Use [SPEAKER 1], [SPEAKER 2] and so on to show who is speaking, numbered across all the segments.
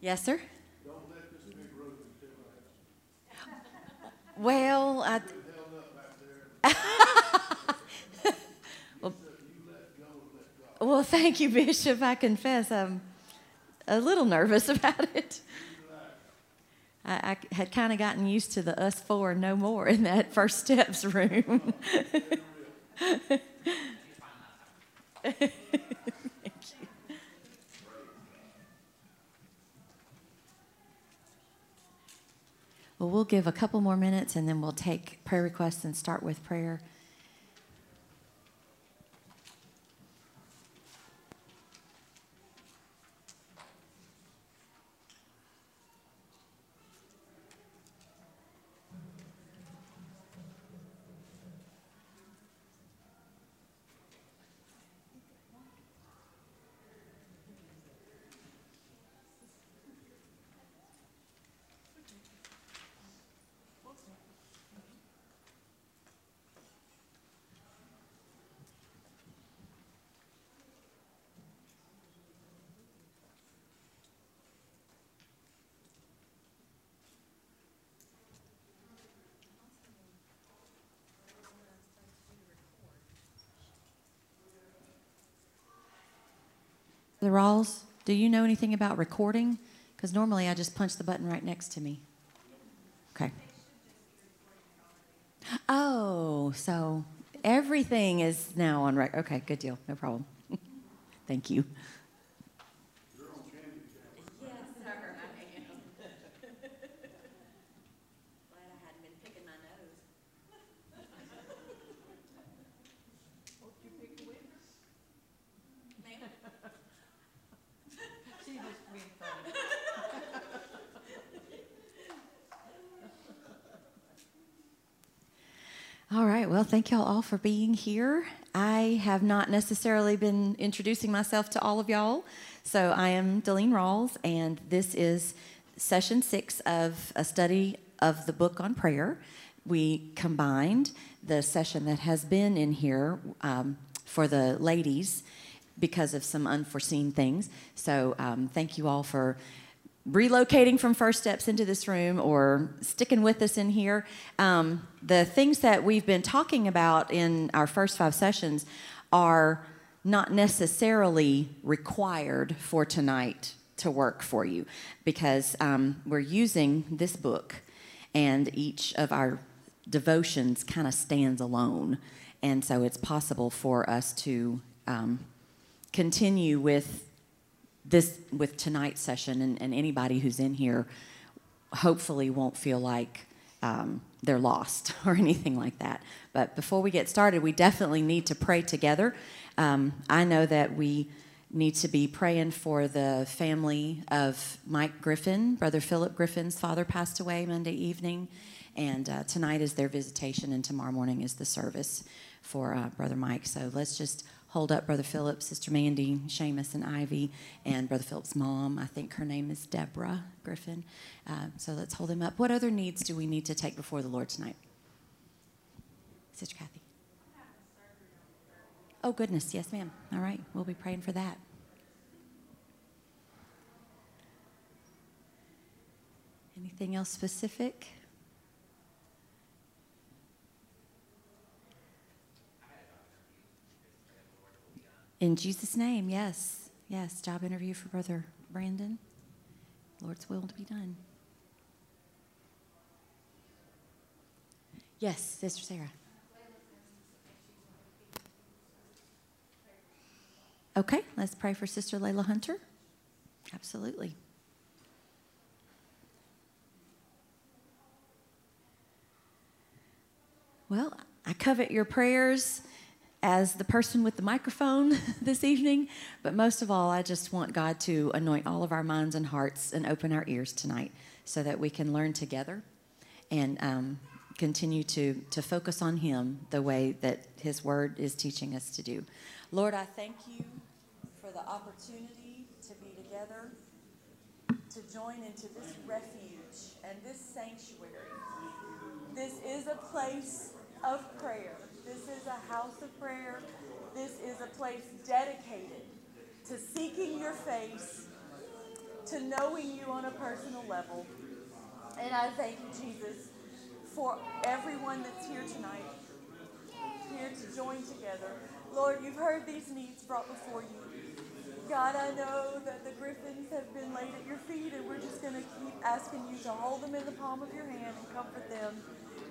[SPEAKER 1] Yes, sir.
[SPEAKER 2] Don't let this big roof sit like
[SPEAKER 1] Well, I,
[SPEAKER 2] held up back there.
[SPEAKER 1] Well-
[SPEAKER 2] You let go and let God.
[SPEAKER 1] well, thank you, Bishop. I confess I'm a little nervous about it. I, I had kind of gotten used to the us four and no more in that first steps room. Well, we'll give a couple more minutes and then we'll take prayer requests and start with prayer. The Rawls, do you know anything about recording? Because normally I just punch the button right next to me. Okay. Oh, so everything is now on record. Okay, good deal. No problem. Thank you. Yes, sir, I am. Glad I hadn't been picking my nose. All right. Well, thank y'all all for being here. I have not necessarily been introducing myself to all of y'all. So I am Delene Rawls, and this is session six of a study of the book on prayer. We combined the session that has been in here um, for the ladies because of some unforeseen things. So um, thank you all for relocating from First Steps into this room or sticking with us in here. Um, the things that we've been talking about in our first five sessions are not necessarily required for tonight to work for you because um, we're using this book and each of our devotions kind of stands alone. And so it's possible for us to um, continue with this with tonight's session and, and anybody who's in here hopefully won't feel like um, they're lost or anything like that. But before we get started we definitely need to pray together. Um, i know that we need to be praying for the family of mike griffin brother philip griffin's father passed away monday evening. And uh, tonight is their visitation and tomorrow morning is the service for uh, brother mike. So let's just hold up Brother Phillips, Sister Mandy, Seamus, and Ivy, and Brother Phillips' mom. I think her name is Deborah Griffin. Uh, so let's hold them up. What other needs do we need to take before the Lord tonight? Sister Kathy. Oh, goodness. Yes, ma'am. All right. We'll be praying for that. Anything else specific? In Jesus' name, yes. Yes, job interview for Brother Brandon. Lord's will to be done. Yes, Sister Sarah. Okay, let's pray for Sister Layla Hunter. Absolutely. Well, I covet your prayers as the person with the microphone this evening, but most of all, I just want God to anoint all of our minds and hearts and open our ears tonight so that we can learn together and um, continue to, to focus on Him the way that His Word is teaching us to do. Lord, I thank you for the opportunity to be together, to join into this refuge and this sanctuary. This is a place of prayer. This is a house of prayer. This is a place dedicated to seeking your face,
[SPEAKER 3] to knowing you on a personal level. And I thank you, Jesus, for everyone that's here tonight, here to join together. Lord, you've heard these needs brought before you. God, I know that the griffins have been laid at your feet, and we're just going to keep asking you to hold them in the palm of your hand and comfort them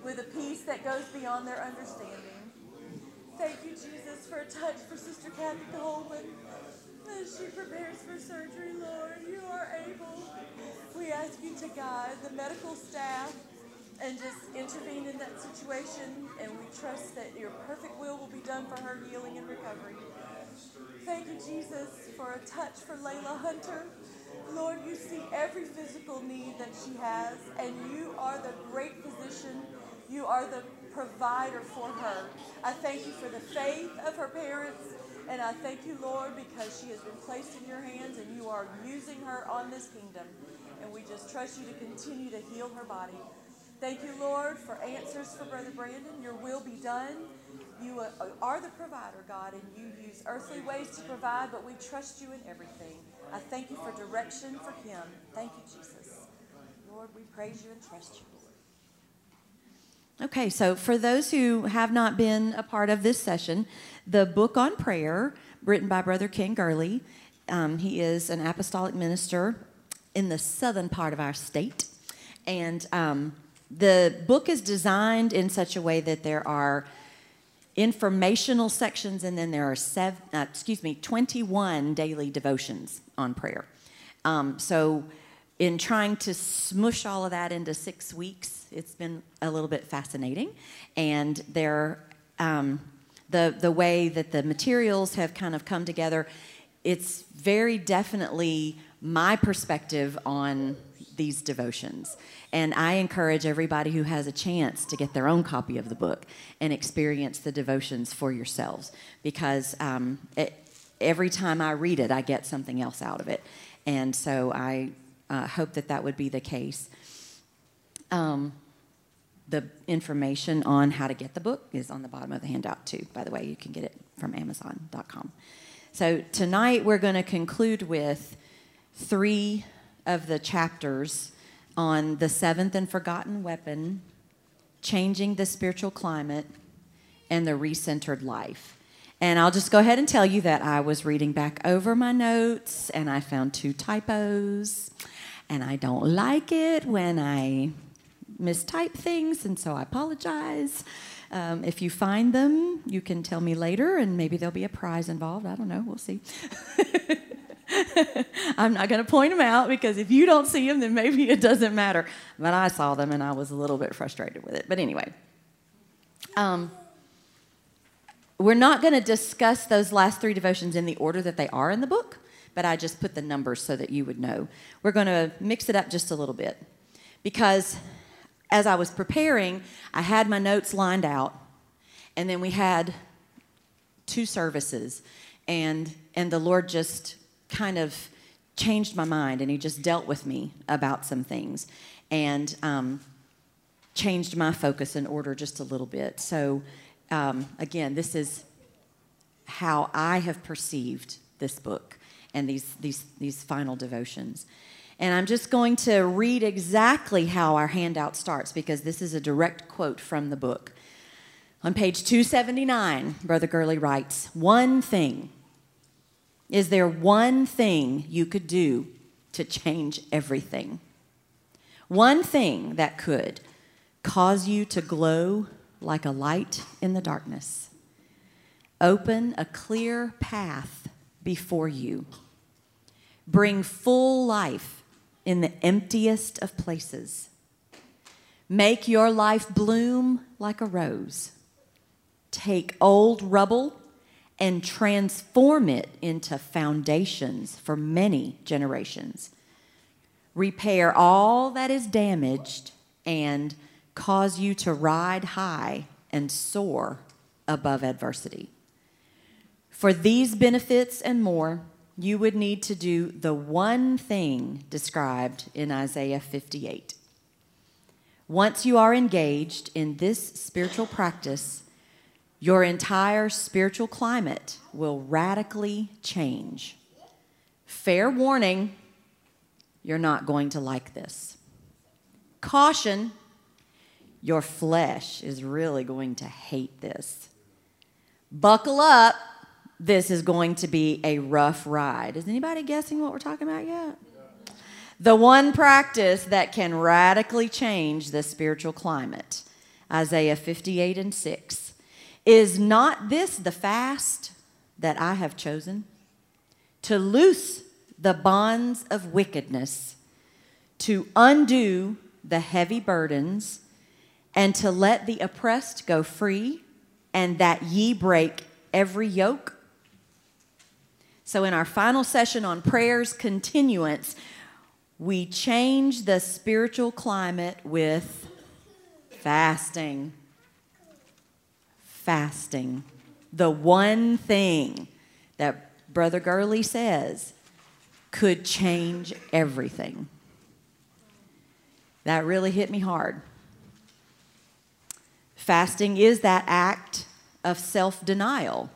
[SPEAKER 3] with a peace that goes beyond their understanding. Thank you, Jesus, for a touch for Sister Kathy Coleman as she prepares for surgery, Lord. You are able. We ask you to guide the medical staff and just intervene in that situation, and we trust that your perfect will will be done for her healing and recovery. Thank you, Jesus, for a touch for Layla Hunter. Lord, you see every physical need that she has, and you are the great physician. You are the provider for her. I thank you for the faith of her parents, and I thank you, Lord, because she has been placed in your hands and you are using her on this kingdom. And we just trust you to continue to heal her body. Thank you, Lord, for answers for Brother Brandon. Your will be done. You are the provider, God, and you use earthly ways to provide, but we trust you in everything. I thank you for direction for him. Thank you, Jesus. Lord, we praise you and trust you.
[SPEAKER 1] Okay, so for those who have not been a part of this session, the book on prayer, written by Brother Ken Gurley, um, he is an apostolic minister in the southern part of our state. And um, the book is designed in such a way that there are informational sections and then there are seven, uh, excuse me 21 daily devotions on prayer um, so in trying to smush all of that into six weeks it's been a little bit fascinating and there um, the, the way that the materials have kind of come together it's very definitely my perspective on these devotions. And I encourage everybody who has a chance to get their own copy of the book and experience the devotions for yourselves because um, it, every time I read it, I get something else out of it. And so I uh, hope that that would be the case. Um, the information on how to get the book is on the bottom of the handout, too. By the way, you can get it from Amazon.com. So tonight we're going to conclude with three of the chapters on the seventh and forgotten weapon, changing the spiritual climate, and the recentered life. And I'll just go ahead and tell you that I was reading back over my notes and I found two typos. And I don't like it when I mistype things, and so I apologize. Um, if you find them, you can tell me later, and maybe there'll be a prize involved. I don't know. We'll see. I'm not going to point them out because if you don't see them, then maybe it doesn't matter. But I saw them and I was a little bit frustrated with it. But anyway, um, we're not going to discuss those last three devotions in the order that they are in the book, but I just put the numbers so that you would know. We're going to mix it up just a little bit because as I was preparing, I had my notes lined out, and then we had two services, and and the Lord just kind of changed my mind and he just dealt with me about some things and um, changed my focus and order just a little bit. So, um, again, this is how I have perceived this book and these, these, these final devotions. And I'm just going to read exactly how our handout starts because this is a direct quote from the book. On page 279, Brother Gurley writes, One thing is there one thing you could do to change everything? One thing that could cause you to glow like a light in the darkness, open a clear path before you, bring full life in the emptiest of places, make your life bloom like a rose, take old rubble and transform it into foundations for many generations. Repair all that is damaged and cause you to ride high and soar above adversity. For these benefits and more, you would need to do the one thing described in Isaiah 58. Once you are engaged in this spiritual practice, your entire spiritual climate will radically change. Fair warning you're not going to like this. Caution, your flesh is really going to hate this. Buckle up, this is going to be a rough ride. Is anybody guessing what we're talking about yet? The one practice that can radically change the spiritual climate, Isaiah 58 and 6. Is not this the fast that I have chosen? To loose the bonds of wickedness, to undo the heavy burdens, and to let the oppressed go free, and that ye break every yoke. So, in our final session on prayers continuance, we change the spiritual climate with fasting. Fasting. The one thing that Brother Gurley says could change everything. That really hit me hard. Fasting is that act of self denial.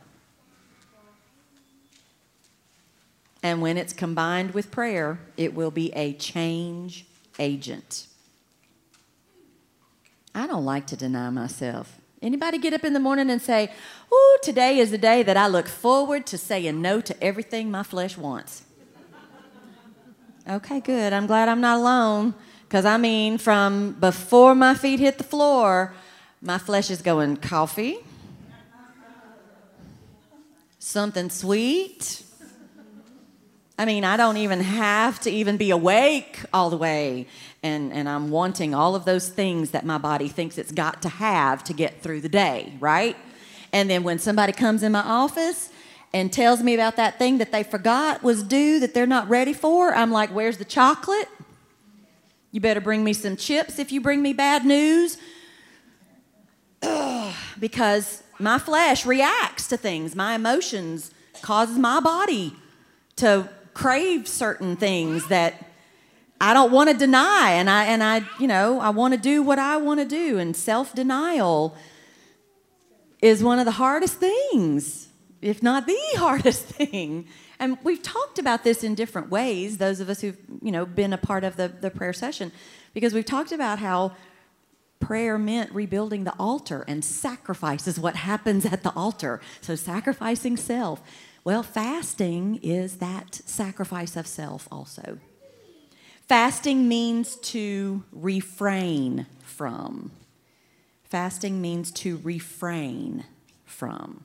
[SPEAKER 1] And when it's combined with prayer, it will be a change agent. I don't like to deny myself. Anybody get up in the morning and say, "Ooh, today is the day that I look forward to saying no to everything my flesh wants." Okay, good. I'm glad I'm not alone cuz I mean from before my feet hit the floor, my flesh is going coffee, something sweet, I mean, I don't even have to even be awake all the way. And, and I'm wanting all of those things that my body thinks it's got to have to get through the day, right? And then when somebody comes in my office and tells me about that thing that they forgot was due that they're not ready for, I'm like, where's the chocolate? You better bring me some chips if you bring me bad news. Ugh, because my flesh reacts to things, my emotions causes my body to crave certain things that I don't want to deny and I and I you know I want to do what I want to do and self-denial is one of the hardest things if not the hardest thing. And we've talked about this in different ways those of us who've you know been a part of the, the prayer session because we've talked about how prayer meant rebuilding the altar and sacrifice is what happens at the altar. So sacrificing self well, fasting is that sacrifice of self also. Fasting means to refrain from. Fasting means to refrain from.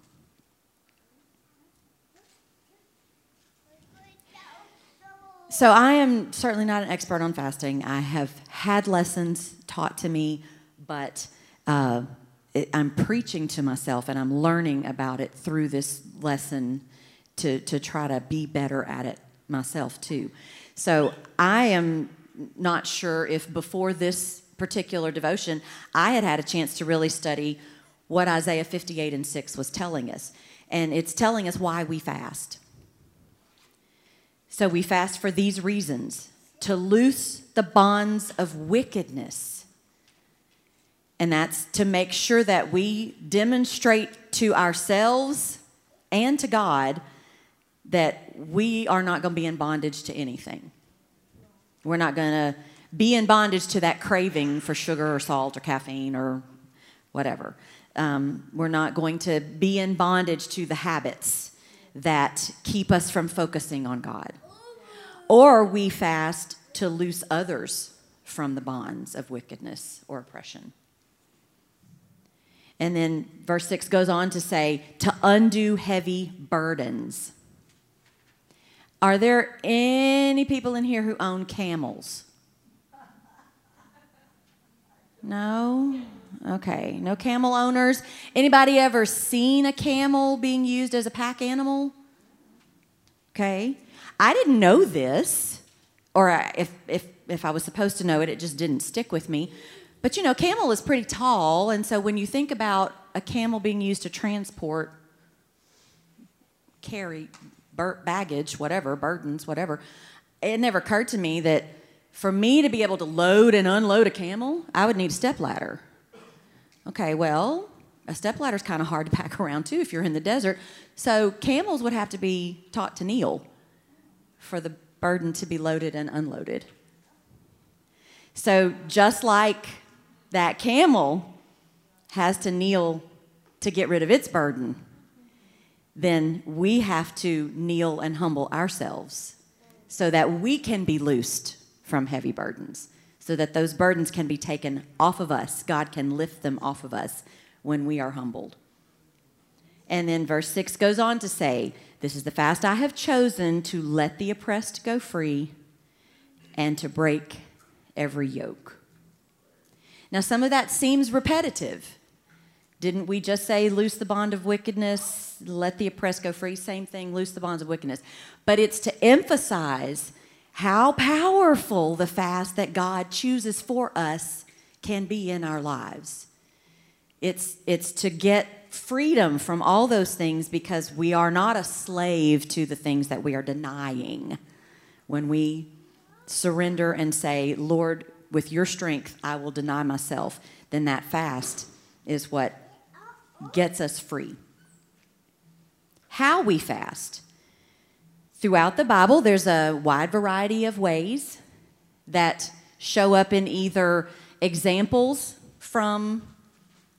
[SPEAKER 1] So, I am certainly not an expert on fasting. I have had lessons taught to me, but uh, it, I'm preaching to myself and I'm learning about it through this lesson to, to try to be better at it myself too. So I am not sure if before this particular devotion I had had a chance to really study what Isaiah 58 and 6 was telling us. And it's telling us why we fast. So we fast for these reasons to loose the bonds of wickedness. And that's to make sure that we demonstrate to ourselves and to God that we are not going to be in bondage to anything. We're not going to be in bondage to that craving for sugar or salt or caffeine or whatever. Um, we're not going to be in bondage to the habits that keep us from focusing on God. Or we fast to loose others from the bonds of wickedness or oppression. And then verse 6 goes on to say, to undo heavy burdens. Are there any people in here who own camels? No? Okay, no camel owners. Anybody ever seen a camel being used as a pack animal? Okay. I didn't know this, or if, if, if I was supposed to know it, it just didn't stick with me. But you know, camel is pretty tall, and so when you think about a camel being used to transport, carry baggage, whatever, burdens, whatever, it never occurred to me that for me to be able to load and unload a camel, I would need a stepladder. Okay, well, a stepladder is kind of hard to pack around too if you're in the desert. So camels would have to be taught to kneel for the burden to be loaded and unloaded. So, just like that camel has to kneel to get rid of its burden, then we have to kneel and humble ourselves so that we can be loosed from heavy burdens, so that those burdens can be taken off of us. God can lift them off of us when we are humbled. And then verse 6 goes on to say, This is the fast I have chosen to let the oppressed go free and to break every yoke. Now, some of that seems repetitive. Didn't we just say, loose the bond of wickedness, let the oppressed go free? Same thing, loose the bonds of wickedness. But it's to emphasize how powerful the fast that God chooses for us can be in our lives. It's, it's to get freedom from all those things because we are not a slave to the things that we are denying. When we surrender and say, Lord, with your strength, I will deny myself, then that fast is what gets us free. How we fast. Throughout the Bible, there's a wide variety of ways that show up in either examples from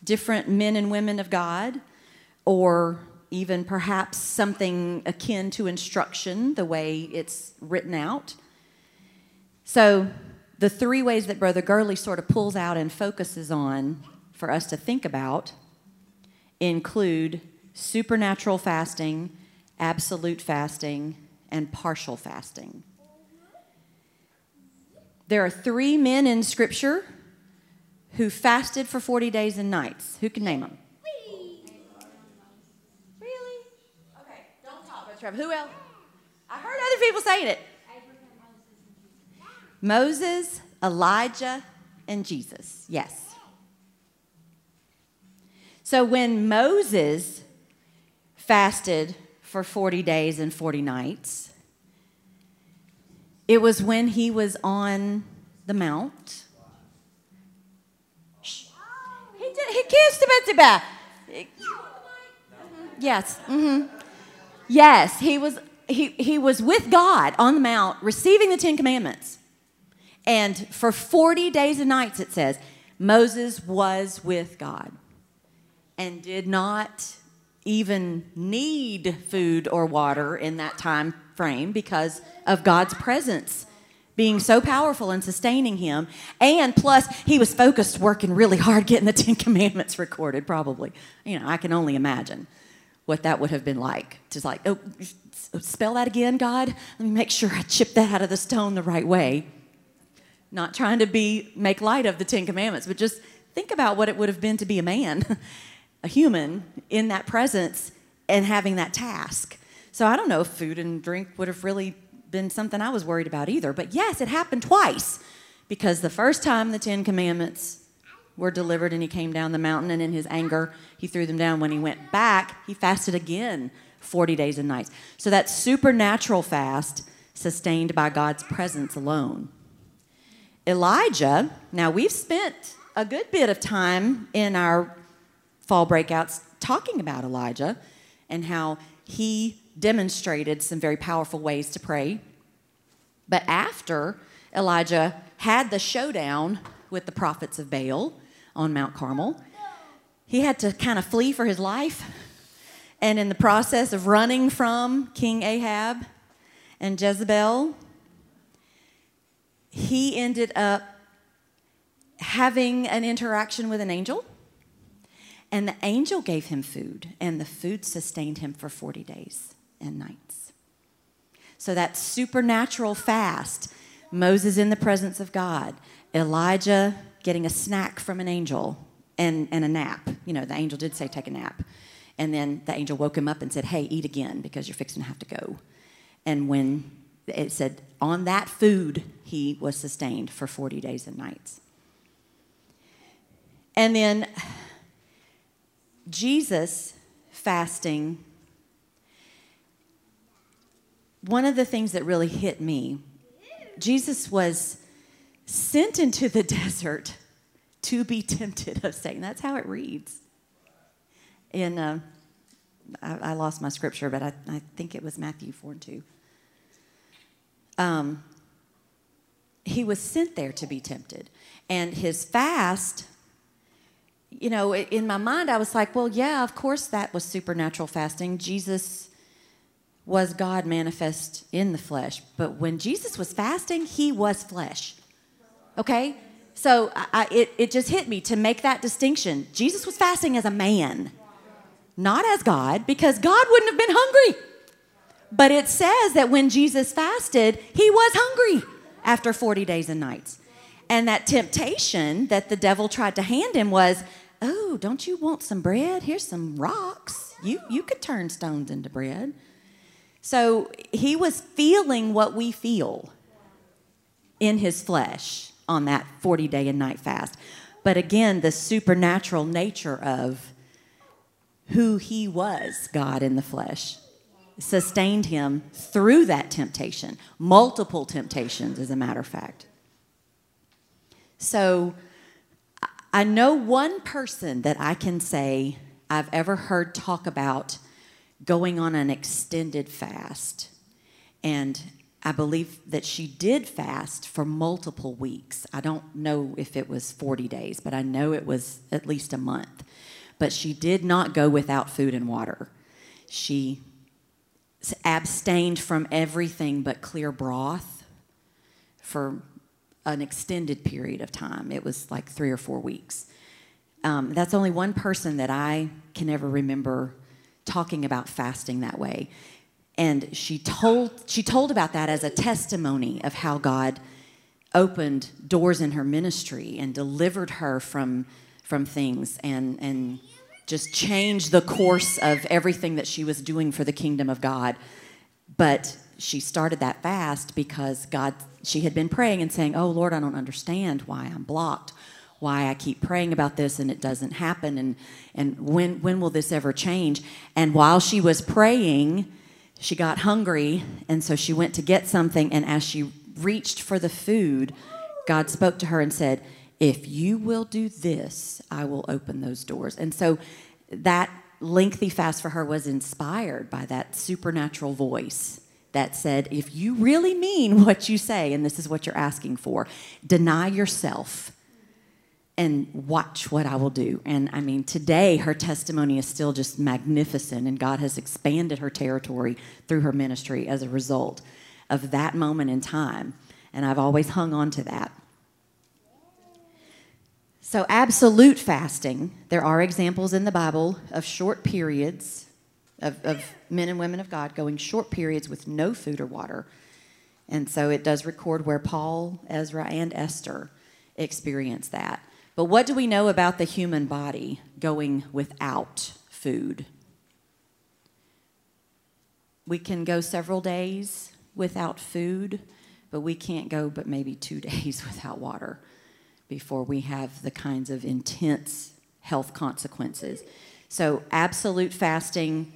[SPEAKER 1] different men and women of God, or even perhaps something akin to instruction, the way it's written out. So, the three ways that Brother Gurley sort of pulls out and focuses on for us to think about include supernatural fasting, absolute fasting, and partial fasting. There are three men in Scripture who fasted for 40 days and nights. Who can name them? Really? Okay, don't talk, Brother Trevor. Who else? I heard other people saying it. Moses, Elijah, and Jesus. Yes. So when Moses fasted for 40 days and 40 nights, it was when he was on the mount. Shh. He, did, he kissed Tibet Yes. Mm-hmm. Yes, he was he, he was with God on the mount receiving the Ten Commandments. And for 40 days and nights, it says, Moses was with God and did not even need food or water in that time frame because of God's presence being so powerful and sustaining him. And plus, he was focused, working really hard, getting the Ten Commandments recorded, probably. You know, I can only imagine what that would have been like. To like, oh, spell that again, God? Let me make sure I chip that out of the stone the right way. Not trying to be make light of the Ten Commandments, but just think about what it would have been to be a man, a human in that presence and having that task. So I don't know if food and drink would have really been something I was worried about either. But yes, it happened twice because the first time the Ten Commandments were delivered and he came down the mountain, and in his anger, he threw them down. When he went back, he fasted again 40 days and nights. So that supernatural fast sustained by God's presence alone. Elijah, now we've spent a good bit of time in our fall breakouts talking about Elijah and how he demonstrated some very powerful ways to pray. But after Elijah had the showdown with the prophets of Baal on Mount Carmel, he had to kind of flee for his life. And in the process of running from King Ahab and Jezebel, he ended up having an interaction with an angel. And the angel gave him food, and the food sustained him for 40 days and nights. So that supernatural fast, Moses in the presence of God, Elijah getting a snack from an angel and, and a nap. You know, the angel did say take a nap. And then the angel woke him up and said, Hey, eat again because you're fixing to have to go. And when it said, on that food, he was sustained for 40 days and nights. And then Jesus fasting, one of the things that really hit me, Jesus was sent into the desert to be tempted of Satan. That's how it reads. In, uh, I, I, lost my scripture, but I, I think it was Matthew 4 and 2. um, he was sent there to be tempted. And his fast, you know, in my mind, I was like, well, yeah, of course that was supernatural fasting. Jesus was God manifest in the flesh. But when Jesus was fasting, he was flesh. Okay? So I, it, it just hit me to make that distinction. Jesus was fasting as a man, not as God, because God wouldn't have been hungry. But it says that when Jesus fasted, he was hungry after 40 days and nights. And that temptation that the devil tried to hand him was, oh, don't you want some bread? Here's some rocks. You, you could turn stones into bread. So he was feeling what we feel in his flesh on that 40 day and night fast. But again, the supernatural nature of who he was, God in the flesh, sustained him through that temptation, multiple temptations, as a matter of fact. So I know one person that I can say I've ever heard talk about going on an extended fast. And I believe that she did fast for multiple weeks. I don't know if it was 40 days, but I know it was at least a month. But she did not go without food and water. She abstained from everything but clear broth for an extended period of time. It was like three or four weeks. Um, that's only one person that I can ever remember talking about fasting that way. And she told, she told about that as a testimony of how God opened doors in her ministry and delivered her from, from things and, and just changed the course of everything that she was doing for the kingdom of God. But she started that fast because God, she had been praying and saying, Oh Lord, I don't understand why I'm blocked, why I keep praying about this and it doesn't happen, and, and when, when will this ever change? And while she was praying, she got hungry, and so she went to get something, and as she reached for the food, God spoke to her and said, If you will do this, I will open those doors. And so that lengthy fast for her was inspired by that supernatural voice that said, If you really mean what you say, and this is what you're asking for, deny yourself and watch what I will do. And I mean, today her testimony is still just magnificent, and God has expanded her territory through her ministry as a result of that moment in time. And I've always hung on to that. So, absolute fasting, there are examples in the Bible of short periods of, of men and women of God going short periods with no food or water. And so it does record where Paul, Ezra, and Esther experienced that. But what do we know about the human body going without food? We can go several days without food, but we can't go but maybe two days without water before we have the kinds of intense health consequences. So, absolute fasting,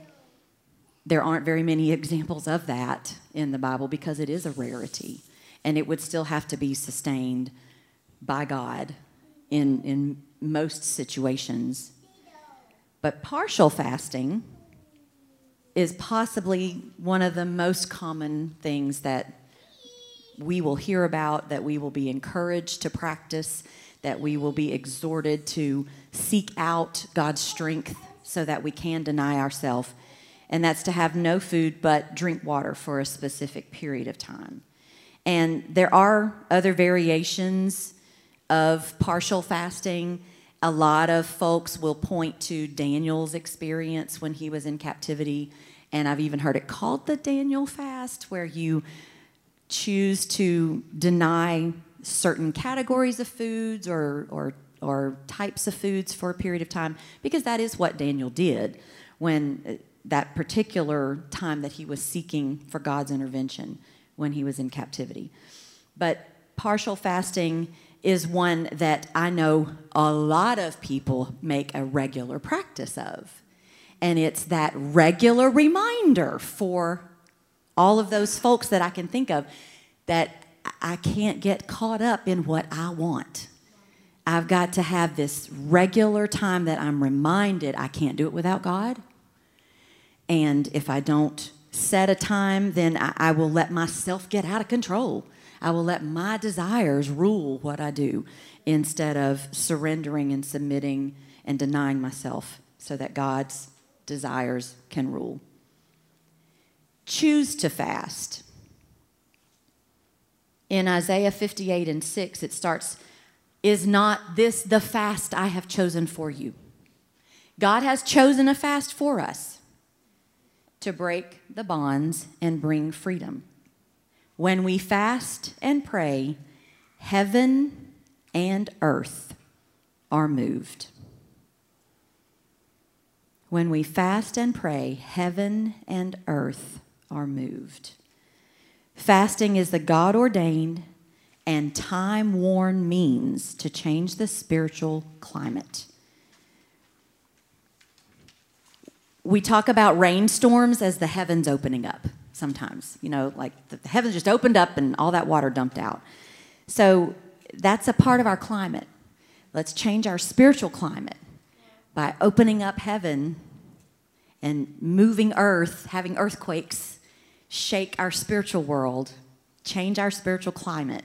[SPEAKER 1] there aren't very many examples of that in the Bible because it is a rarity. And it would still have to be sustained by God in, in most situations. But partial fasting is possibly one of the most common things that we will hear about, that we will be encouraged to practice, that we will be exhorted to seek out God's strength so that we can deny ourselves. And that's to have no food but drink water for a specific period of time. And there are other variations of partial fasting. A lot of folks will point to Daniel's experience when he was in captivity. And I've even heard it called the Daniel fast, where you choose to deny certain categories of foods or, or, or types of foods for a period of time, because that is what Daniel did when that particular time that he was seeking for God's intervention when he was in captivity. But partial fasting is one that I know a lot of people make a regular practice of. And it's that regular reminder for all of those folks that I can think of that I can't get caught up in what I want. I've got to have this regular time that I'm reminded I can't do it without God. And if I don't set a time, then I, I will let myself get out of control. I will let my desires rule what I do instead of surrendering and submitting and denying myself so that God's desires can rule. Choose to fast. In Isaiah 58 and 6, it starts, Is not this the fast I have chosen for you? God has chosen a fast for us to break the bonds and bring freedom. When we fast and pray, heaven and earth are moved. When we fast and pray, heaven and earth are moved. Fasting is the God ordained and time worn means to change the spiritual climate. We talk about rainstorms as the heavens opening up sometimes, you know, like the heavens just opened up and all that water dumped out. So that's a part of our climate. Let's change our spiritual climate by opening up heaven and moving earth, having earthquakes shake our spiritual world, change our spiritual climate.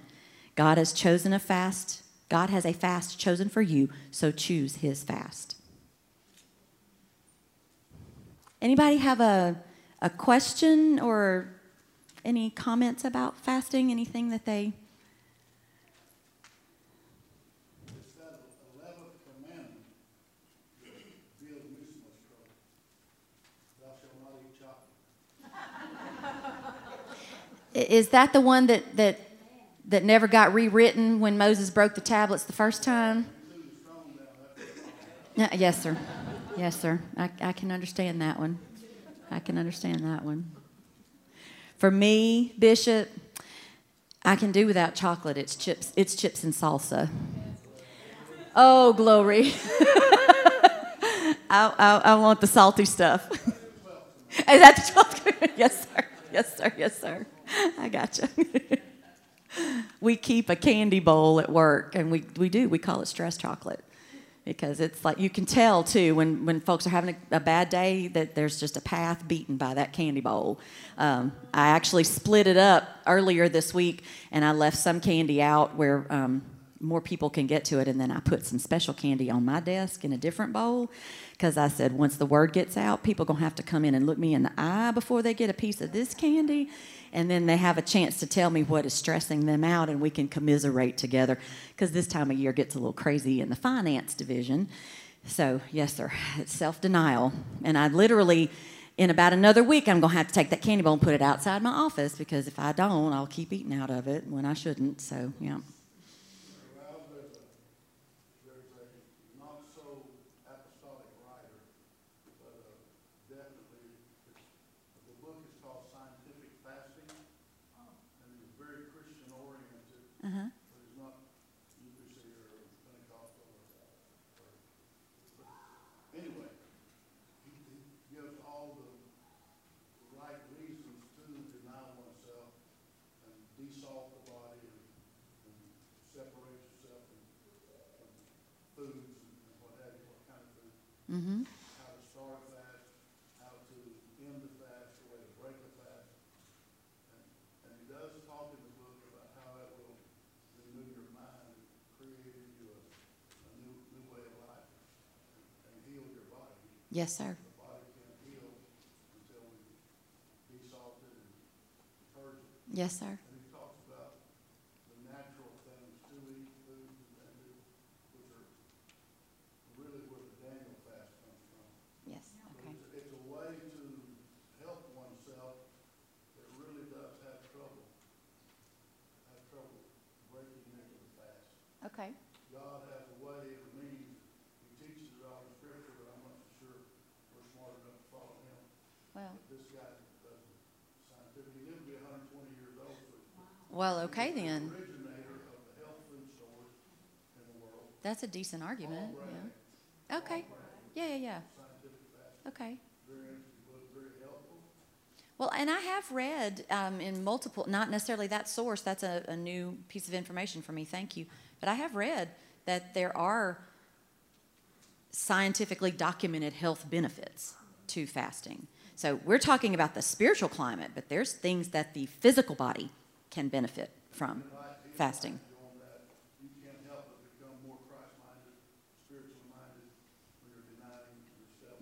[SPEAKER 1] God has chosen a fast. God has a fast chosen for you, so choose his fast. Anybody have a, a question or any comments about fasting? Anything that they
[SPEAKER 2] It's that eleventh commandment that deals me so much trouble. Thou shalt not eat chocolate.
[SPEAKER 1] I- Is that the one that, that, that never got rewritten when Moses broke the tablets the first time? Uh, yes, sir. Yes, sir. I, I can understand that one. I can understand that one. For me, Bishop, I can do without chocolate. It's chips. It's chips and salsa. Oh, glory! I, I, I want the salty stuff. Is that the 12th? yes, sir. Yes, sir. Yes, sir. I got gotcha. we keep a candy bowl at work, and we, we do. We call it stress chocolate because it's like you can tell too when, when folks are having a, a bad day that there's just a path beaten by that candy bowl. Um, I actually split it up earlier this week, and I left some candy out where. Um, more people can get to it. And then I put some special candy on my desk in a different bowl because I said once the word gets out, people to have to come in and look me in the eye before they get a piece of this candy. And then they have a chance to tell me what is stressing them out and we can commiserate together because this time of year gets a little crazy in the finance division. So, yes, sir, it's self denial. And I literally, in about another week, I'm going to have to take that candy bowl and put it outside my office because if I don't, I'll keep eating out of it when I shouldn't. So, yeah.
[SPEAKER 2] Well, there's a, there's a not so apostolic writer, but uh, definitely, it's, the book is called Scientific Fasting. And it's very Christian oriented,
[SPEAKER 1] Uh-huh.
[SPEAKER 2] but it's not UPC or Pentecostal or, or, but anyway, he, he gives all the right reasons to deny oneself and desalt the body and, and separate yourself from, from foods and what have you, what kind of food,
[SPEAKER 1] Mm-hmm.
[SPEAKER 2] how to start a fast, how to end the fast, the way to break the fast. And, and he does talk in the book about how that will renew your mind, and create in you a, a new, new way of life, and, and heal your body.
[SPEAKER 1] Yes, sir.
[SPEAKER 2] The body can't heal until we desalt it and purge sir.
[SPEAKER 1] Yes, sir.
[SPEAKER 2] And he talks about the natural things to eat, foods and do, which are really where the Daniel fast comes from.
[SPEAKER 1] Yes.
[SPEAKER 2] But
[SPEAKER 1] Okay.
[SPEAKER 2] It's, it's a way to help oneself that really does have trouble, have trouble breaking into the fast.
[SPEAKER 1] Okay.
[SPEAKER 2] God has a way, a means, he teaches it all in scripture, but I'm not so sure we're smart enough to follow him.
[SPEAKER 1] Well.
[SPEAKER 2] But this guy doesn't scientific, he lived to be hundred and twenty years old, so
[SPEAKER 1] Well, okay then. That's a decent argument. Yeah. Okay. Yeah, yeah, yeah. Okay. Well, and I have read um, in multiple, not necessarily that source, that's a, a new piece of information for me, thank you. But I have read that there are scientifically documented health benefits to fasting. So we're talking about the spiritual climate, but there's things that the physical body can benefit from fasting.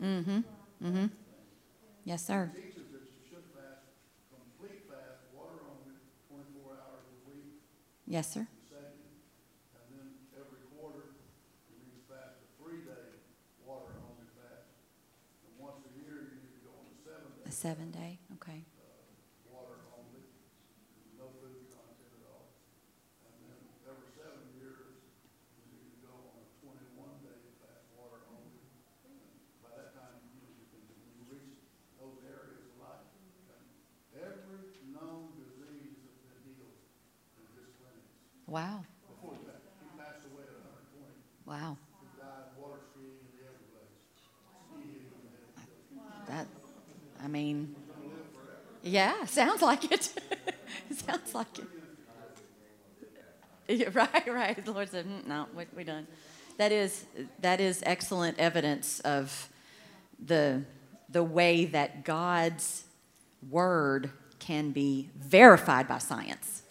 [SPEAKER 1] Mm-hmm. Mm-hmm. Yes, sir.
[SPEAKER 2] Teaches that you should fast, complete fast, water only, twenty-four hours a week,
[SPEAKER 1] Yes, sir.
[SPEAKER 2] second, and then every quarter, you need to fast a three-day water only fast. And once a year, you need to go on a seven-day
[SPEAKER 1] A seven day. Okay.
[SPEAKER 2] water only, no food content at all. And then every seven years, you need to go on a twenty-one day fast water only. And By that time, you know, you can, when you reach those areas of life, and every known disease has been healed in his clinics.
[SPEAKER 1] Wow. Wow. That, I mean, yeah, sounds like it. sounds like it. Yeah, right, right. The Lord said, "Mm, "No, we, we done." That is that is excellent evidence of the the way that God's word can be verified by science.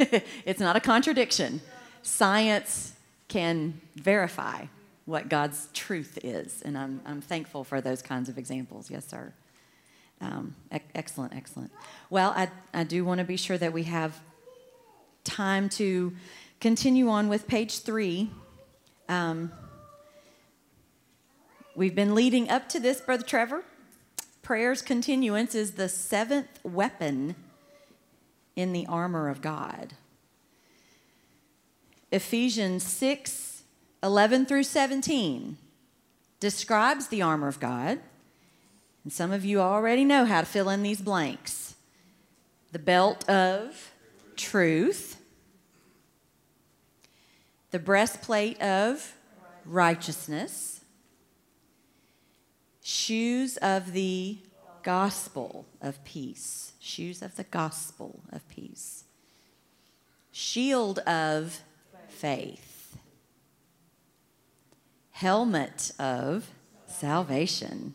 [SPEAKER 1] it's not a contradiction. Science can verify what God's truth is, and I'm I'm thankful for those kinds of examples. Yes, sir. Um, excellent, excellent. Well, I, I do want to be sure that we have time to continue on with page three. Um, we've been leading up to this, Brother Trevor. Prayer's continuance is the seventh weapon in the armor of God. Ephesians 6 11 through 17 describes the armor of God. And some of you already know how to fill in these blanks. The belt of truth, the breastplate of righteousness, shoes of the gospel of peace, shoes of the gospel of peace, shield of faith, helmet of salvation.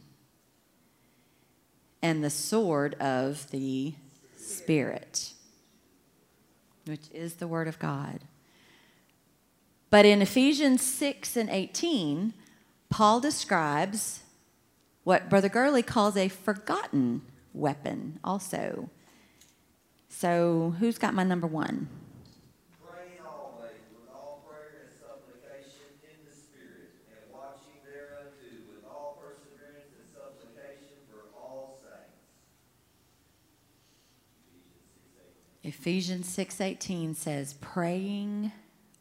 [SPEAKER 1] And the sword of the Spirit, which is the Word of God. But in Ephesians 6 and 18, Paul describes what Brother Gurley calls a forgotten weapon, also. So, who's got my number one?
[SPEAKER 4] Praying always with all prayer and supplication in the Spirit, and watching thereunto with all perseverance and supplication for all saints.
[SPEAKER 1] Ephesians 6:18 says praying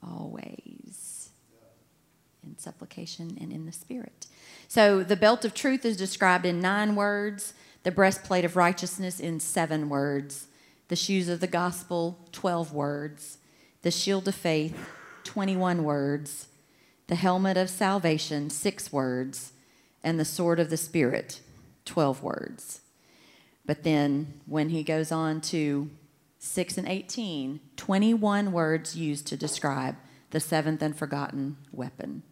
[SPEAKER 1] always in supplication and in the spirit. So the belt of truth is described in 9 words, the breastplate of righteousness in 7 words, the shoes of the gospel 12 words, the shield of faith 21 words, the helmet of salvation 6 words, and the sword of the spirit 12 words. But then when he goes on to 6 and 18, 21 words used to describe the seventh and forgotten weapon.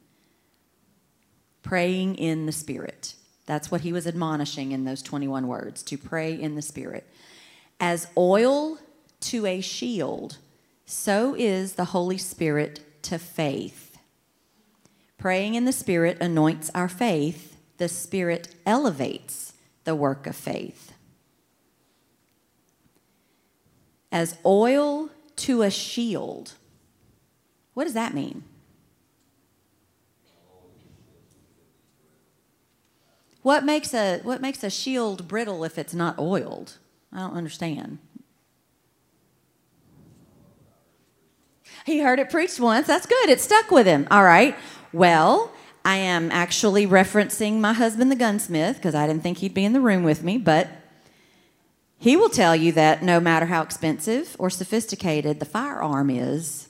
[SPEAKER 1] Praying in the Spirit. That's what he was admonishing in those 21 words to pray in the Spirit. As oil to a shield, so is the Holy Spirit to faith. Praying in the Spirit anoints our faith, the Spirit elevates the work of faith. as oil to a shield. What does that mean? What makes a what makes a shield brittle if it's not oiled? I don't understand. He heard it preached once. That's good. It stuck with him. All right. Well, I am actually referencing my husband, the gunsmith, because I didn't think he'd be in the room with me, but he will tell you that no matter how expensive or sophisticated the firearm is,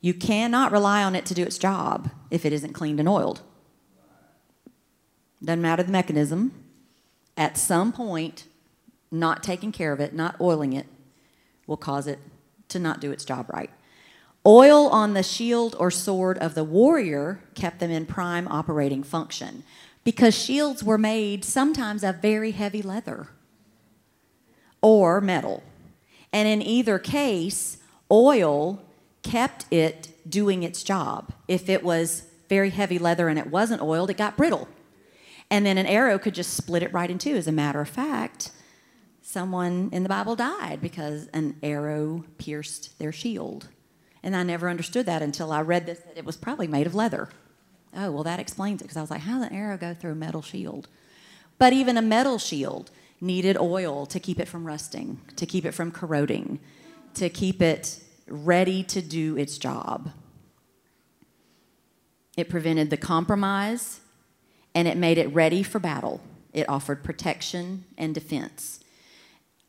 [SPEAKER 1] you cannot rely on it to do its job if it isn't cleaned and oiled. Doesn't matter the mechanism. At some point, not taking care of it, not oiling it, will cause it to not do its job right. Oil on the shield or sword of the warrior kept them in prime operating function. because shields were made sometimes of very heavy leather or metal. And in either case, oil kept it doing its job. If it was very heavy leather and it wasn't oiled, it got brittle. And then an arrow could just split it right in two. As a matter of fact, someone in the Bible died because an arrow pierced their shield. And I never understood that until I read this that it was probably made of leather. Oh, well, that explains it because I was like, how does an arrow go through a metal shield? But even a metal shield needed oil to keep it from rusting, to keep it from corroding, to keep it ready to do its job. It prevented the compromise and it made it ready for battle. It offered protection and defense.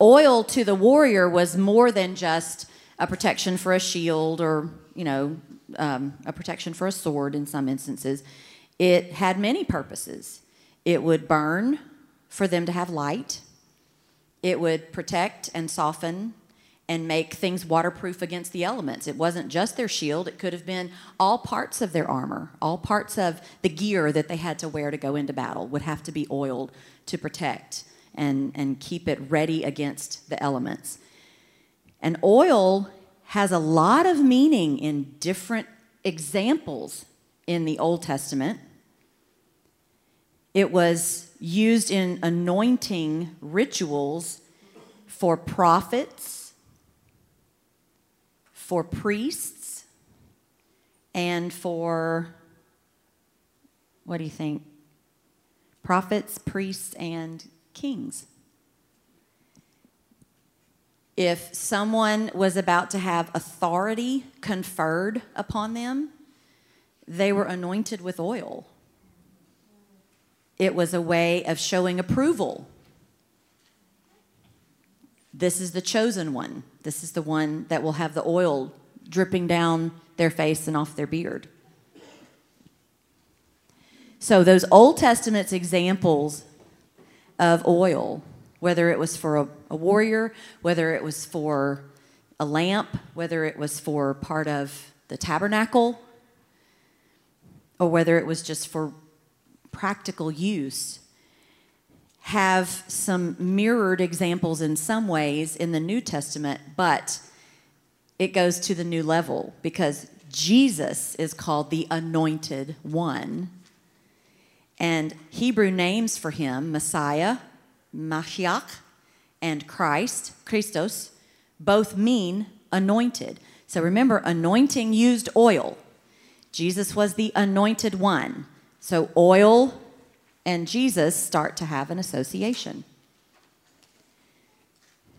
[SPEAKER 1] Oil to the warrior was more than just a protection for a shield or, you know, um, a protection for a sword in some instances. It had many purposes. It would burn for them to have light, it would protect and soften and make things waterproof against the elements. It wasn't just their shield, it could have been all parts of their armor, all parts of the gear that they had to wear to go into battle would have to be oiled to protect and, and keep it ready against the elements. And oil has a lot of meaning in different examples in the Old Testament. It was used in anointing rituals for prophets, for priests, and for what do you think? Prophets, priests, and kings if someone was about to have authority conferred upon them, they were anointed with oil. It was a way of showing approval. This is the chosen one. This is the one that will have the oil dripping down their face and off their beard. So, those Old Testament examples of oil whether it was for a, a warrior, whether it was for a lamp, whether it was for part of the tabernacle, or whether it was just for practical use, have some mirrored examples in some ways in the New Testament, but it goes to the new level because Jesus is called the anointed one. And Hebrew names for him, Messiah, Mashiach and Christ, Christos, both mean anointed. So remember, anointing used oil. Jesus was the anointed one. So oil and Jesus start to have an association.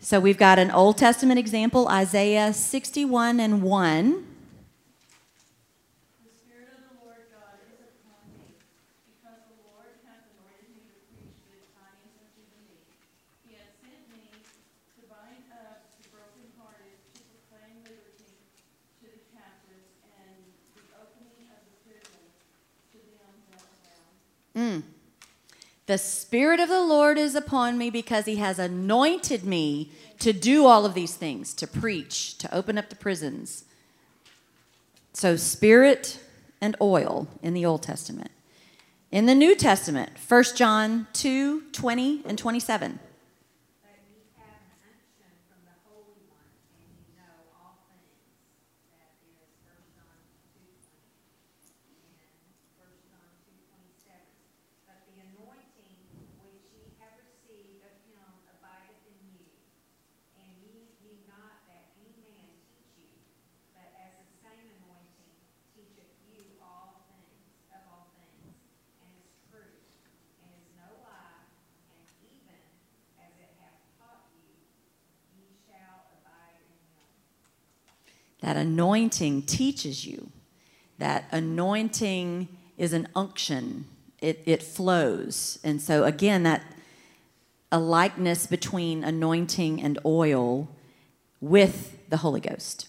[SPEAKER 1] So we've got an Old Testament example, Isaiah 61 and 1. Mm. The Spirit of the Lord is upon me because He has anointed me to do all of these things to preach, to open up the prisons. So, Spirit and oil in the Old Testament. In the New Testament, 1 John 2 20 and 27. That anointing teaches you. That anointing is an unction, it, it flows. And so, again, that a likeness between anointing and oil with the Holy Ghost.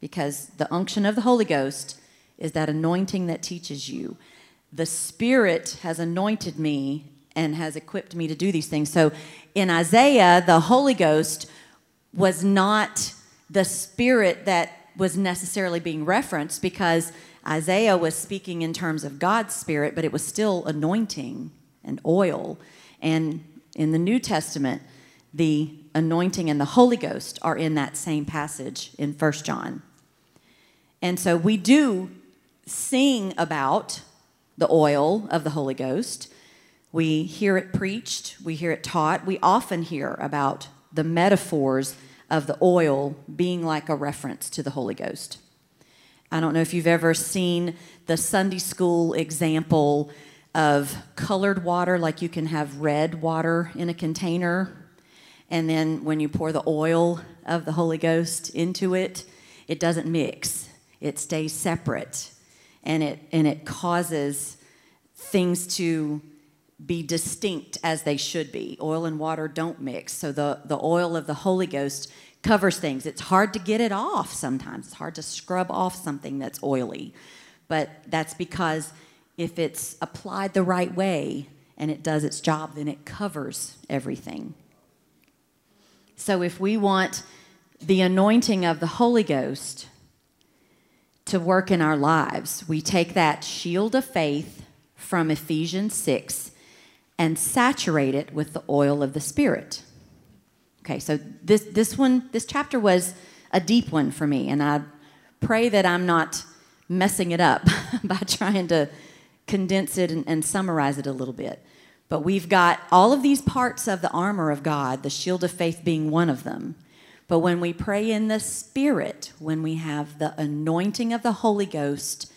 [SPEAKER 1] Because the unction of the Holy Ghost is that anointing that teaches you. The Spirit has anointed me and has equipped me to do these things. So in Isaiah, the Holy Ghost was not the Spirit that was necessarily being referenced because Isaiah was speaking in terms of God's spirit, but it was still anointing and oil. And in the New Testament, the anointing and the Holy Ghost are in that same passage in 1 John. And so we do sing about the oil of the Holy Ghost. We hear it preached, we hear it taught. We often hear about the metaphors of the oil being like a reference to the Holy Ghost. I don't know if you've ever seen the Sunday school example of colored water, like you can have red water in a container, and then when you pour the oil of the Holy Ghost into it, it doesn't mix, it stays separate, and it, and it causes things to be distinct as they should be. Oil and water don't mix. So the, the oil of the Holy Ghost covers things. It's hard to get it off sometimes. It's hard to scrub off something that's oily. But that's because if it's applied the right way and it does its job, then it covers everything. So if we want the anointing of the Holy Ghost to work in our lives, we take that shield of faith from Ephesians 6 and saturate it with the oil of the Spirit. Okay, so this, this one, this chapter was a deep one for me, and I pray that I'm not messing it up by trying to condense it and, and summarize it a little bit. But we've got all of these parts of the armor of God, the shield of faith being one of them. But when we pray in the Spirit, when we have the anointing of the Holy Ghost,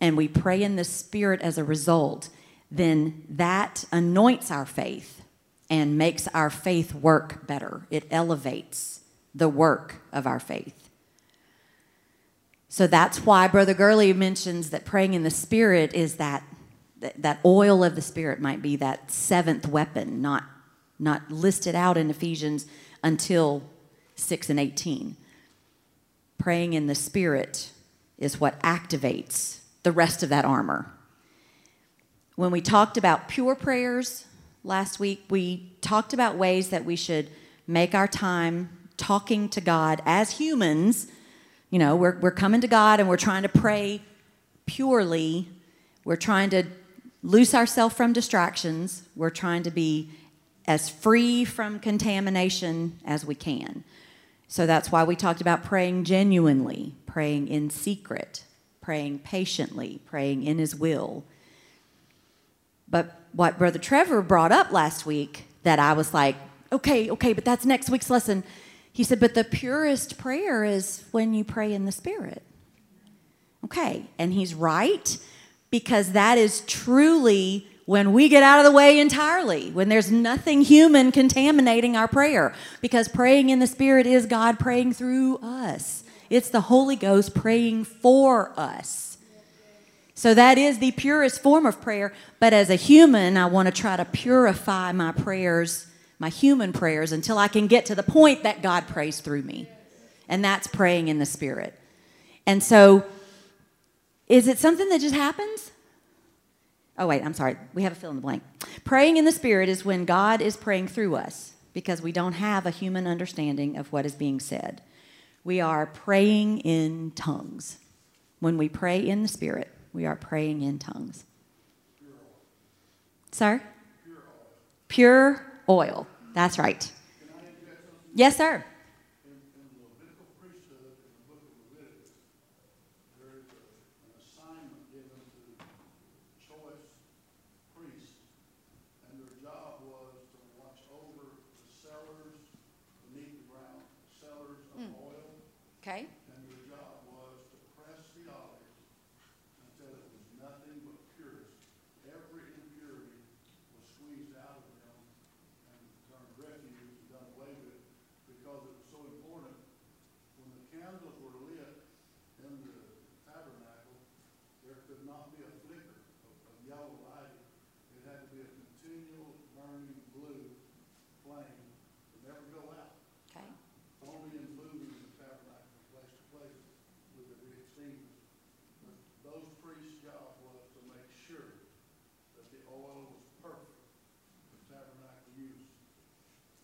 [SPEAKER 1] and we pray in the Spirit as a result, then that anoints our faith and makes our faith work better. It elevates the work of our faith. So that's why Brother Gurley mentions that praying in the Spirit is that that oil of the Spirit might be that seventh weapon, not not listed out in Ephesians until 6 and 18. Praying in the Spirit is what activates the rest of that armor. When we talked about pure prayers last week, we talked about ways that we should make our time talking to God as humans. You know, we're, we're coming to God and we're trying to pray purely. We're trying to loose ourselves from distractions. We're trying to be as free from contamination as we can. So that's why we talked about praying genuinely, praying in secret, praying patiently, praying in His will. But what Brother Trevor brought up last week that I was like, okay, okay, but that's next week's lesson. He said, but the purest prayer is when you pray in the Spirit. Okay, and he's right because that is truly when we get out of the way entirely, when there's nothing human contaminating our prayer, because praying in the Spirit is God praying through us. It's the Holy Ghost praying for us. So that is the purest form of prayer. But as a human, I want to try to purify my prayers, my human prayers, until I can get to the point that God prays through me. And that's praying in the Spirit. And so, is it something that just happens? Oh, wait, I'm sorry. We have a fill in the blank. Praying in the Spirit is when God is praying through us because we don't have a human understanding of what is being said. We are praying in tongues. When we pray in the Spirit, we are praying in tongues. Sir? Pure oil. That's right. Yes, sir.
[SPEAKER 2] In, in the Levitical priesthood, in the book of Leviticus, there is a, an assignment given to choice priests, and their job was to watch over the cellars beneath the ground, cellars of oil,
[SPEAKER 1] Okay.
[SPEAKER 2] and their job was to press the olives until it was nothing but purest. Every impurity was squeezed out of them and turned refuse and done away with because it was so important. When the candles were lit in the tabernacle, there could not be a flicker of, of yellow lighting. It had to be a continual burning blue flame to never go out.
[SPEAKER 1] Okay.
[SPEAKER 2] Only in moving the tabernacle from place to place would it be extinguished. But those priests' job was to make sure that the oil was perfect for tabernacle use,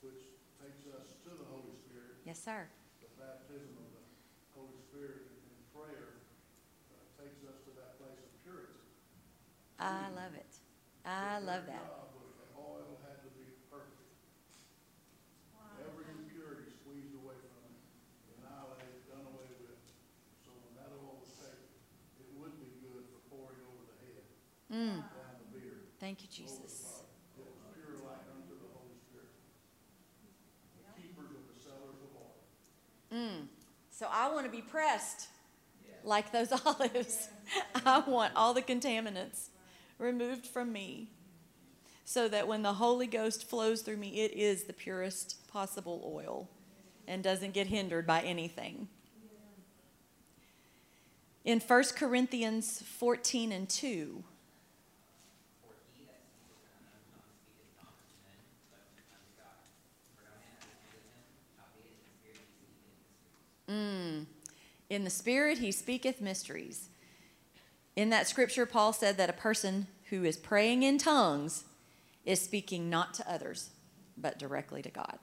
[SPEAKER 2] which takes us to the Holy Spirit,
[SPEAKER 1] Yes, sir.
[SPEAKER 2] the baptism of the Holy Spirit in prayer uh, takes us to that place of purity.
[SPEAKER 1] I love it. I I love that.
[SPEAKER 2] job was the oil had to be perfect. Every impurity squeezed away from it, annihilated, done away with. So when that oil was taken, it would be good for pouring over the head,
[SPEAKER 1] Mm.
[SPEAKER 2] down the beard.
[SPEAKER 1] Thank you, Jesus.
[SPEAKER 2] It was pure like unto the Holy Spirit. The keepers of the cellars of oil.
[SPEAKER 1] Mm. So I want to be pressed like those olives. I want all the contaminants removed from me so that when the Holy Ghost flows through me, it is the purest possible oil and doesn't get hindered by anything. In 1 Corinthians 14 and 2,
[SPEAKER 5] For he that speaketh an unknown tongue speaketh not unto men, but unto God. For no man understandeth him, howbeit in the spirit he speaketh mysteries.
[SPEAKER 1] Mm. In the Spirit, he speaketh mysteries. In that scripture, Paul said that a person who is praying in tongues is speaking not to others, but directly to God.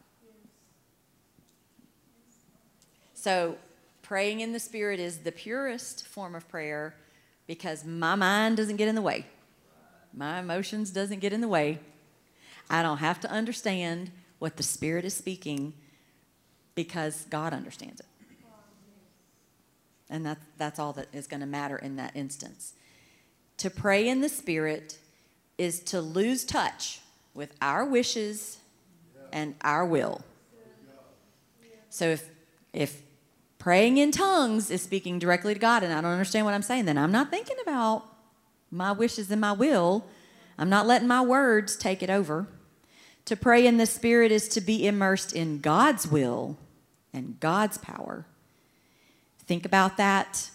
[SPEAKER 1] So, praying in the Spirit is the purest form of prayer because my mind doesn't get in the way. My emotions doesn't get in the way. I don't have to understand what the Spirit is speaking because God understands it. And that, that's all that is going to matter in that instance. To pray in the Spirit is to lose touch with our wishes and our will. So if, if praying in tongues is speaking directly to God and I don't understand what I'm saying, then I'm not thinking about my wishes and my will. I'm not letting my words take it over. To pray in the Spirit is to be immersed in God's will and God's power. Think about that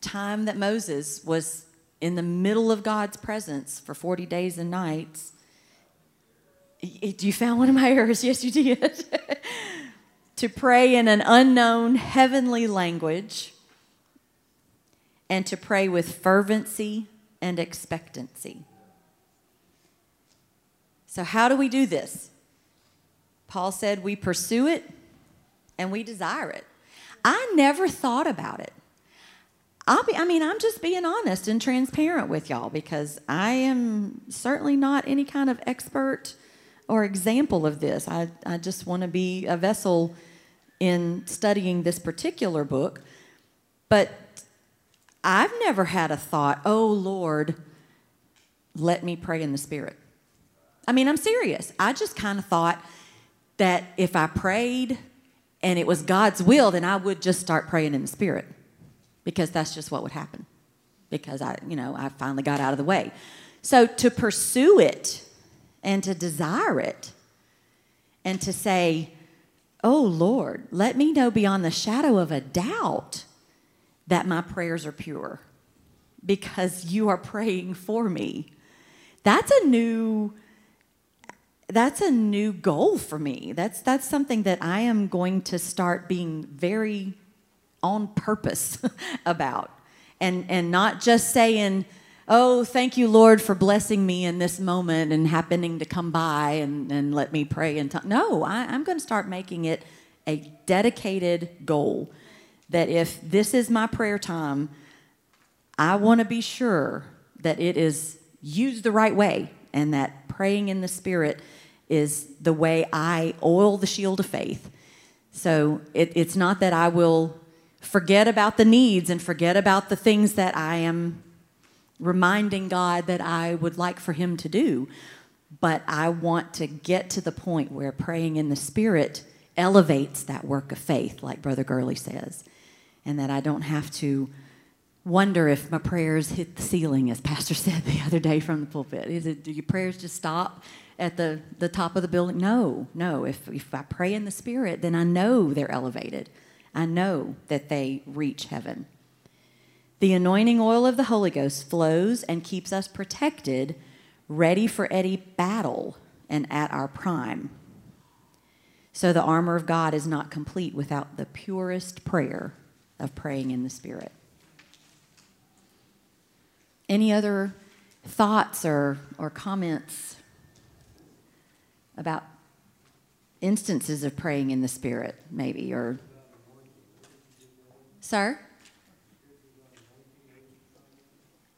[SPEAKER 1] time that Moses was in the middle of God's presence for 40 days and nights. You found one of my errors. Yes, you did. to pray in an unknown heavenly language and to pray with fervency and expectancy. So, how do we do this? Paul said we pursue it and we desire it. I never thought about it. I'll be, I mean, I'm just being honest and transparent with y'all because I am certainly not any kind of expert or example of this. I, I just want to be a vessel in studying this particular book. But I've never had a thought, oh Lord, let me pray in the Spirit. I mean, I'm serious. I just kind of thought that if I prayed and it was God's will, then I would just start praying in the Spirit because that's just what would happen because I, you know, I finally got out of the way. So to pursue it and to desire it and to say, oh Lord, let me know beyond the shadow of a doubt that my prayers are pure because you are praying for me. That's a new that's a new goal for me. That's that's something that I am going to start being very on purpose about. And and not just saying, "Oh, thank you Lord for blessing me in this moment and happening to come by and, and let me pray and talk. No, I, I'm going to start making it a dedicated goal that if this is my prayer time, I want to be sure that it is used the right way and that praying in the Spirit is the way I oil the shield of faith. So it, it's not that I will forget about the needs and forget about the things that I am reminding God that I would like for Him to do, but I want to get to the point where praying in the Spirit elevates that work of faith, like Brother Gurley says, and that I don't have to wonder if my prayers hit the ceiling, as Pastor said the other day from the pulpit. Is it do your prayers just stop at the, the top of the building? No, no. If if I pray in the spirit, then I know they're elevated. I know that they reach heaven. The anointing oil of the Holy Ghost flows and keeps us protected, ready for any battle and at our prime. So the armor of God is not complete without the purest prayer of praying in the Spirit. Any other thoughts or, or comments about instances of praying in the Spirit, maybe? Or, sir?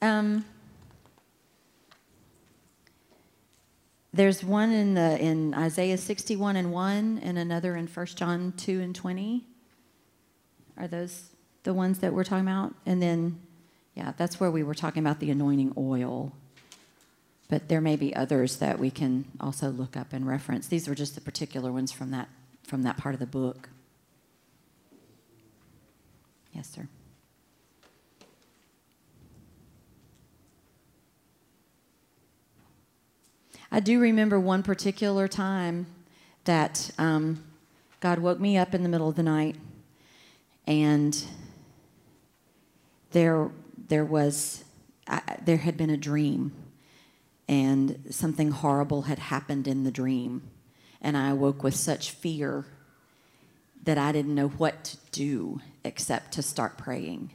[SPEAKER 1] Um, There's one in the in Isaiah 61 and 1 and another in 1 John 2 and 20. Are those the ones that we're talking about? And then yeah, that's where we were talking about the anointing oil. But there may be others that we can also look up and reference. These were just the particular ones from that from that part of the book. Yes, sir. I do remember one particular time that um, God woke me up in the middle of the night, and there there was I, there had been a dream, and something horrible had happened in the dream, and I awoke with such fear that I didn't know what to do except to start praying,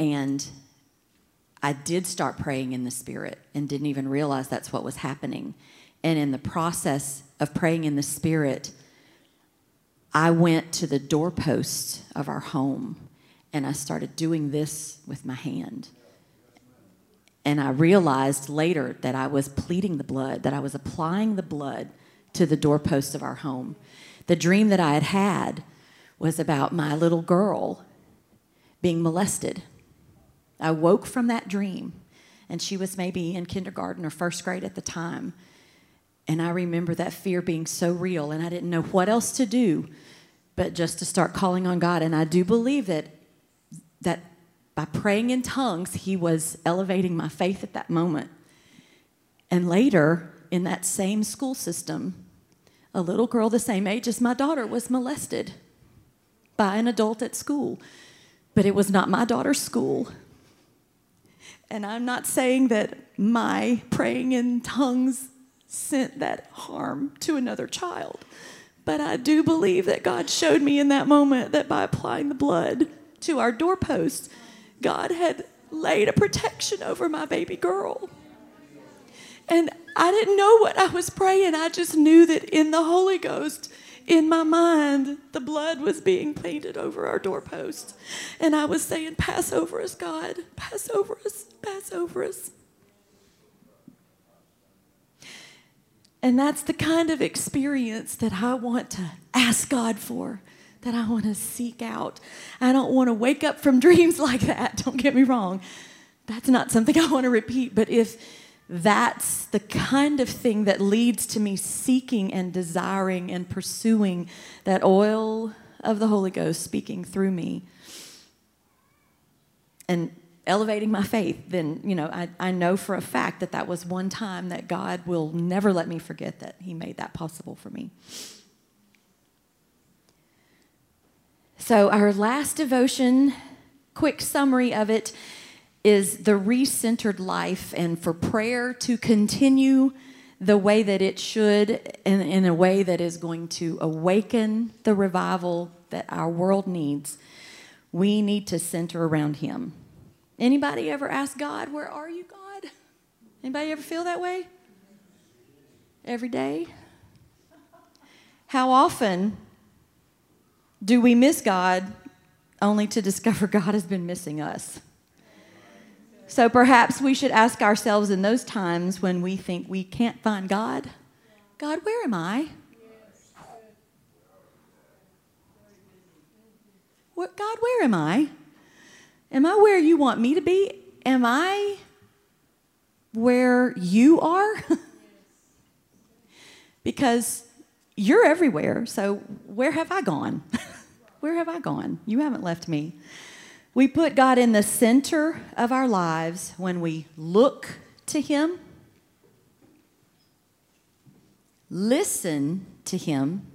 [SPEAKER 1] and I did start praying in the spirit and didn't even realize that's what was happening. And in the process of praying in the spirit, I went to the doorposts of our home and I started doing this with my hand. And I realized later that I was pleading the blood, that I was applying the blood to the doorposts of our home. The dream that I had had was about my little girl being molested I woke from that dream, and she was maybe in kindergarten or first grade at the time. And I remember that fear being so real, and I didn't know what else to do but just to start calling on God. And I do believe that, that by praying in tongues, He was elevating my faith at that moment. And later, in that same school system, a little girl the same age as my daughter was molested by an adult at school. But it was not my daughter's school. And I'm not saying that my praying in tongues sent that harm to another child. But I do believe that God showed me in that moment that by applying the blood to our doorposts, God had laid a protection over my baby girl. And I didn't know what I was praying. I just knew that in the Holy Ghost, in my mind, the blood was being painted over our doorposts. And I was saying, Pass over us, God. Pass over us. Pass over us. And that's the kind of experience that I want to ask God for, that I want to seek out. I don't want to wake up from dreams like that. Don't get me wrong. That's not something I want to repeat. But if that's the kind of thing that leads to me seeking and desiring and pursuing that oil of the Holy Ghost speaking through me and elevating my faith, then, you know, I, I know for a fact that that was one time that God will never let me forget that He made that possible for me. So, our last devotion, quick summary of it is the recentered life and for prayer to continue the way that it should and in a way that is going to awaken the revival that our world needs. We need to center around him. Anybody ever ask god where are you god? Anybody ever feel that way? Every day? How often do we miss god only to discover god has been missing us so perhaps we should ask ourselves in those times when we think we can't find God God, where am I? God, where am I? Am I where you want me to be? Am I where you are? because you're everywhere. So where have I gone? where have I gone? You haven't left me. We put God in the center of our lives when we look to Him, listen to Him,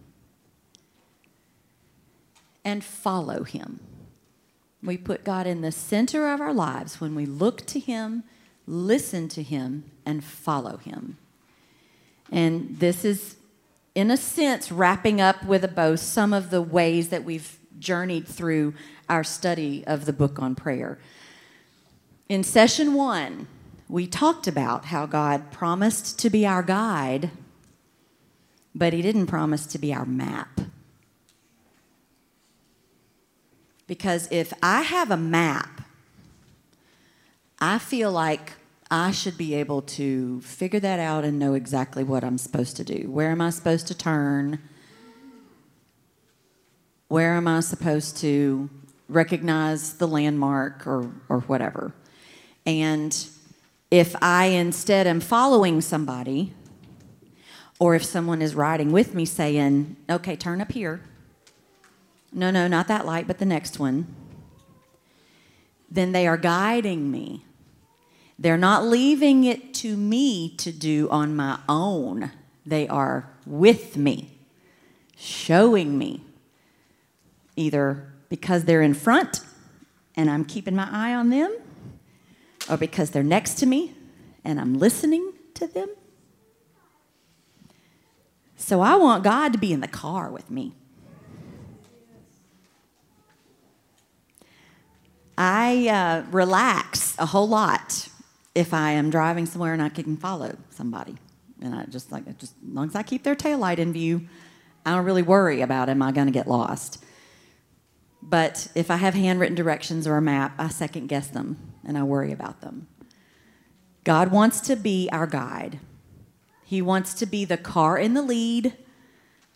[SPEAKER 1] and follow Him. We put God in the center of our lives when we look to Him, listen to Him, and follow Him. And this is, in a sense, wrapping up with a bow some of the ways that we've journeyed through our study of the book on prayer. In session one, we talked about how God promised to be our guide, but He didn't promise to be our map. Because if I have a map, I feel like I should be able to figure that out and know exactly what I'm supposed to do. Where am I supposed to turn? Where am I supposed to recognize the landmark or, or whatever? And if I instead am following somebody, or if someone is riding with me saying, okay, turn up here. No, no, not that light, but the next one. Then they are guiding me. They're not leaving it to me to do on my own. They are with me, showing me, either because they're in front and I'm keeping my eye on them, or because they're next to me and I'm listening to them. So I want God to be in the car with me. I uh, relax a whole lot if I am driving somewhere and I can follow somebody. And I just like, just as long as I keep their taillight in view, I don't really worry about am I going to get lost. But if I have handwritten directions or a map, I second guess them and I worry about them. God wants to be our guide. He wants to be the car in the lead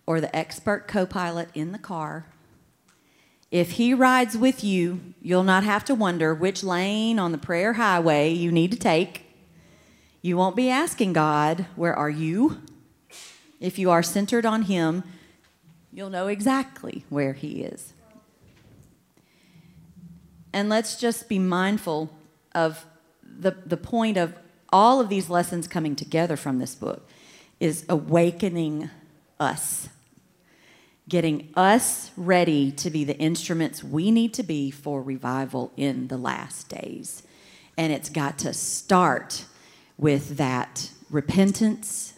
[SPEAKER 1] or the expert co pilot in the car. If he rides with you, you'll not have to wonder which lane on the prayer highway you need to take. You won't be asking God, Where are you? If you are centered on him, you'll know exactly where he is. And let's just be mindful of the, the point of all of these lessons coming together from this book is awakening us, getting us ready to be the instruments we need to be for revival in the last days. And it's got to start with that repentance,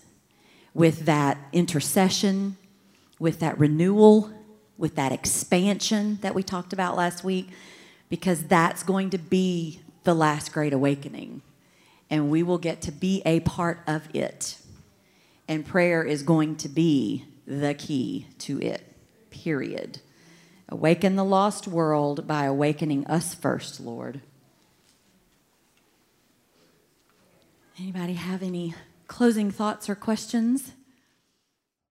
[SPEAKER 1] with that intercession, with that renewal, with that expansion that we talked about last week, because that's going to be the last great awakening. And we will get to be a part of it. And prayer is going to be the key to it, period. Awaken the lost world by awakening us first, Lord. Anybody have any closing thoughts or questions?